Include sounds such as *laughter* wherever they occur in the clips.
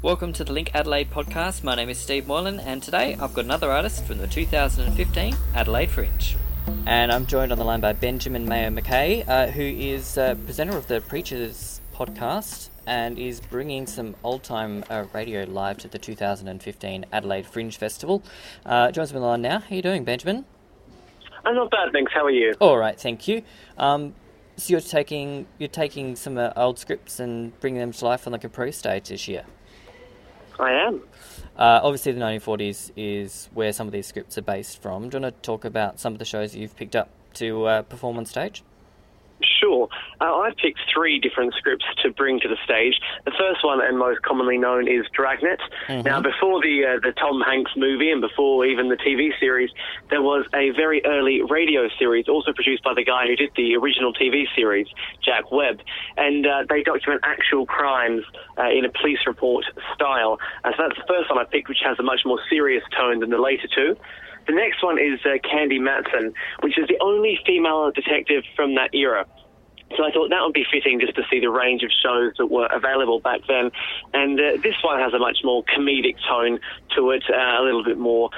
Welcome to the Link Adelaide podcast. My name is Steve Moylan, and today I've got another artist from the 2015 Adelaide Fringe. And I'm joined on the line by Benjamin Maio Mackay, uh, who is uh, presenter of the Preachers podcast and is bringing some old time uh, radio live to the 2015 Adelaide Fringe Festival. Uh, joins me on the line now. How are you doing, Benjamin? I'm not bad, thanks. How are you? All right, thank you. Um, so you're taking you're taking some uh, old scripts and bringing them to life on the Capri stage this year. I am. Uh, obviously, the 1940s is where some of these scripts are based from. Do you want to talk about some of the shows you've picked up to uh, perform on stage? Sure. Uh, I've picked three different scripts to bring to the stage. The first one and most commonly known is Dragnet. Mm-hmm. Now, before the uh, the Tom Hanks movie and before even the TV series, there was a very early radio series, also produced by the guy who did the original TV series, Jack Webb, and uh, they document actual crimes uh, in a police report style. Uh, so that's the first one I picked, which has a much more serious tone than the later two. The next one is uh, Candy Matson, which is the only female detective from that era. So I thought that would be fitting just to see the range of shows that were available back then. And uh, this one has a much more comedic tone to it, uh, a little bit more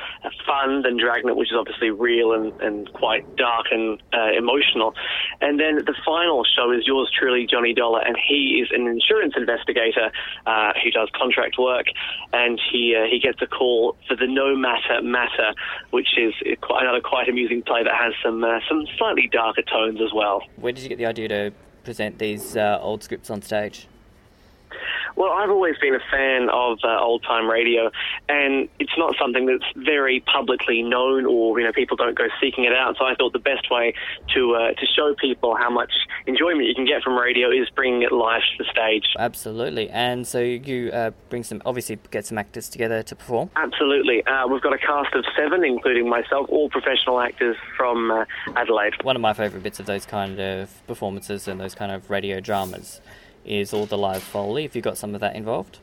fun than Dragnet, which is obviously real and, and quite dark and uh, emotional. And then the final show is yours truly, Johnny Dollar, and he is an insurance investigator uh, who does contract work, and he uh, he gets a call for the No Matter Matter, which is quite another quite amusing play that has some uh, some slightly darker tones as well. Where did you get the idea to present these uh, old scripts on stage? Well, I've always been a fan of uh, old time radio, and it's not something that's very publicly known, or you know, people don't go seeking it out. So I thought the best way to uh, to show people how much enjoyment you can get from radio is bringing it live to the stage. Absolutely, and so you uh, bring some, obviously, get some actors together to perform. Absolutely, uh, we've got a cast of seven, including myself, all professional actors from uh, Adelaide. One of my favourite bits of those kind of performances and those kind of radio dramas is all the live foley. Have you got some of that involved?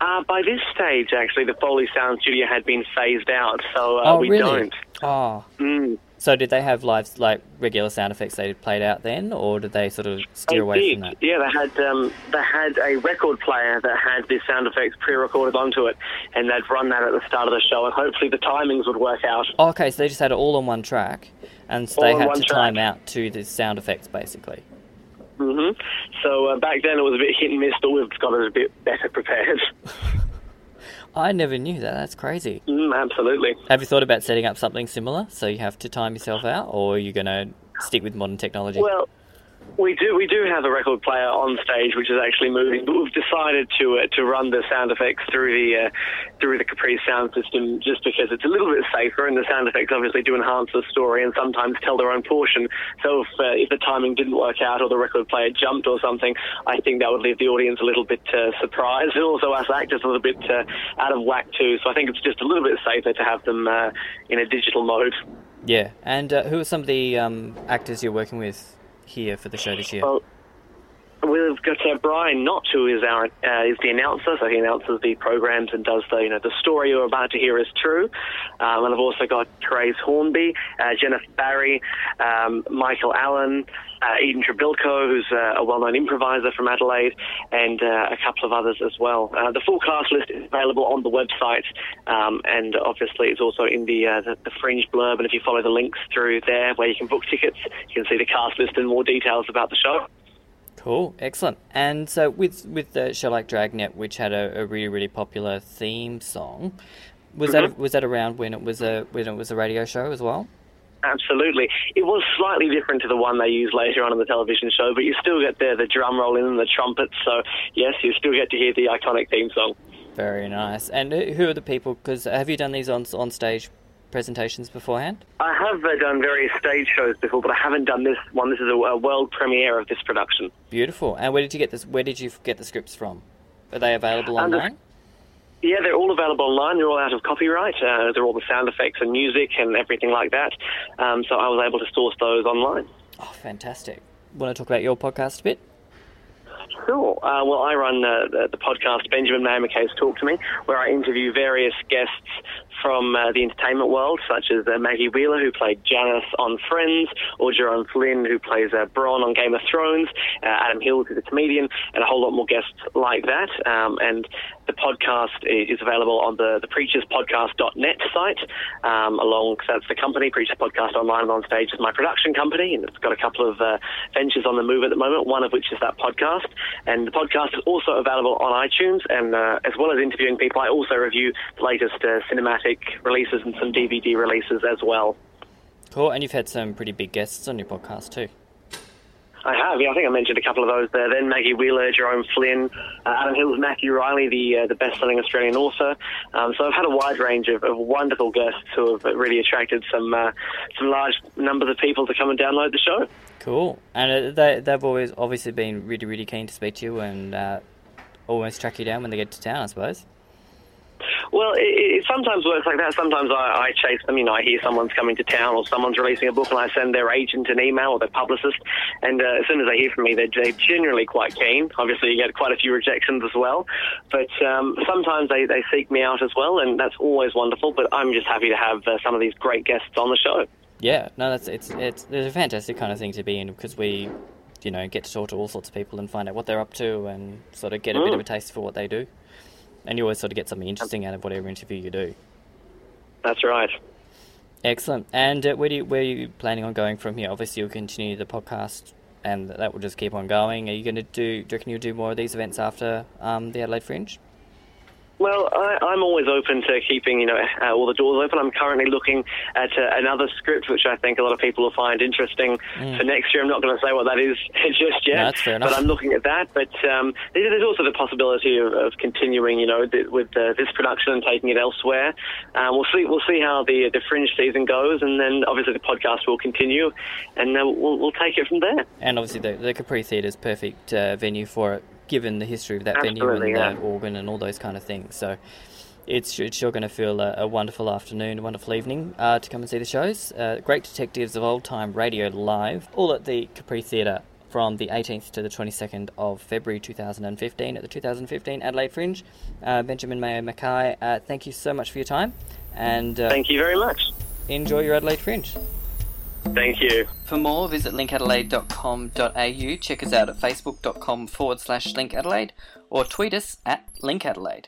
Uh, by this stage, actually, the Foley Sound Studio had been phased out, so uh, oh, we really? don't. Oh. Mm. So did they have live, like regular sound effects they played out then, or did they sort of steer They away did. from that? Yeah, they had um, they had a record player that had the sound effects pre-recorded onto it, and they'd run that at the start of the show, and hopefully the timings would work out. Oh, okay, so they just had it all on one track, and so All they had to track. time out to the sound effects, basically. Hmm So uh, back then it was a bit hit and miss, but we've got it a bit better prepared. *laughs* I never knew that. That's crazy. mm, absolutely. Have you thought about setting up something similar so you have to time yourself out, or are you going to stick with modern technology? Well, we do we do have a record player on stage, which is actually moving, but we've decided to uh, to run the sound effects through the uh, through the Capri sound system just because it's a little bit safer, and the sound effects obviously do enhance the story and sometimes tell their own portion. So if uh, if the timing didn't work out or the record player jumped or something, I think that would leave the audience a little bit uh, surprised, and also us actors a little bit uh, out of whack too. So I think it's just a little bit safer to have them uh, in a digital mode. yeah. And who are some of the um, actors you're working with here for the show this year? Well, we've got uh, Brian Knott, who is our uh, is the announcer, so he announces the programs and does the you know the story you're about to hear is true. Um, and I've also got Therese Hornby, uh, Jennifer Barry, um, Michael Allen, uh, Eden Trebilko, who's uh, a well-known improviser from Adelaide, and uh, a couple of others as well. The full cast list is available on the website, um, and obviously it's also in the, the the Fringe blurb. And if you follow the links through there, where you can book tickets, you can see the cast list and more details about the show. Cool, excellent. And so with with the show like Dragnet, which had a, a really really popular theme song, was Mm-hmm. that was that around when it was a when it was a radio show as well? Absolutely. It was slightly different to the one they used later on in the television show, but you still get the, the drum roll in and the trumpets, so yes, you still get to hear the iconic theme song. Very nice. And who who are the people? Because have you done these on on stage presentations beforehand? I have uh, done various stage shows before, but I haven't done this one. This is a, a world premiere of this production. Beautiful. And where did you get this? Where did you get the scripts from? Are they available Um, online? Yeah, they're all available online. They're all out of copyright. Uh, they're all the sound effects and music and everything like that. Um, so I was able to source those online. Oh, fantastic. Want to talk about your podcast a bit? Cool. Uh, well, I run the, the podcast Benjamin Maio Mackay's Talk to Me, where I interview various guests from uh, the entertainment world, such as uh, Maggie Wheeler, who played Janice on Friends, or Jerome Flynn, who plays uh, Bronn on Game of Thrones, uh, Adam Hills, who's a comedian, and a whole lot more guests like that. Um, and the podcast is available on the, the preacherspodcast.net site, um, along, that's the company, Preachers Podcast Online and On Stage is my production company, and it's got a couple of ventures on the move at the moment, one of which is that podcast. And the podcast is also available on iTunes, and uh, as well as interviewing people, I also review the latest uh, cinematic releases and some DVD releases as well. Cool, and you've had some pretty big guests on your podcast too. I have, yeah. I think I mentioned a couple of those there. Then Maggie Wheeler, Jerome Flynn, uh, Adam Hills, Matthew Reilly, the uh, the best-selling Australian author. Um, so I've had a wide range of, of wonderful guests who have really attracted some uh, some large numbers of people to come and download the show. Cool, and uh, they they've always obviously been really really keen to speak to you and uh, almost track you down when they get to town, I suppose. Well, it, it sometimes works like that. Sometimes I, I chase them. You know, I hear someone's coming to town or someone's releasing a book, and I send their agent an email or their publicist. And uh, as soon as they hear from me, they're, they're generally quite keen. Obviously, you get quite a few rejections as well, but um, sometimes they, they seek me out as well, and that's always wonderful. But I'm just happy to have uh, some of these great guests on the show. Yeah, no, that's it's it's it's a fantastic kind of thing to be in because we, you know, get to talk to all sorts of people and find out what they're up to and sort of get a mm. bit of a taste for what they do and you always sort of get something interesting out of whatever interview you do. That's right. Excellent. And uh, where do you, where are you planning on going from here? Obviously, you'll continue the podcast, and that will just keep on going. Are you going to do? Do you reckon you'll do more of these events after um, the Adelaide Fringe? Well, I, am always open to keeping, you know, uh, all the doors open. I'm currently looking at uh, another script, which I think a lot of people will find interesting mm. for next year. I'm not going to say what that is *laughs* just yet, no, but I'm looking at that. But um, there's also the possibility of, of continuing, you know, th- with uh, this production and taking it elsewhere. Um, we'll see. We'll see how the the Fringe season goes, and then obviously the podcast will continue, and uh, we'll, we'll take it from there. And obviously the, the Capri Theatre is perfect uh, venue for it given the history of that Absolutely, venue and yeah. the organ and all those kind of things. So it's, it's sure going to feel a, a, wonderful afternoon, a wonderful evening uh, to come and see the shows. Uh, Great Detectives of Old Time Radio Live, all at the Capri Theatre from the 18th to the 22nd of February 2015 at the 2015 Adelaide Fringe. Uh, Benjamin Maio Mackay, uh, thank you so much for your time. and uh, Thank you very much. Enjoy your Adelaide Fringe. Thank you. For more, visit linkadelaide.com.au. Check us out at facebook.com forward slash linkadelaide or tweet us at linkadelaide.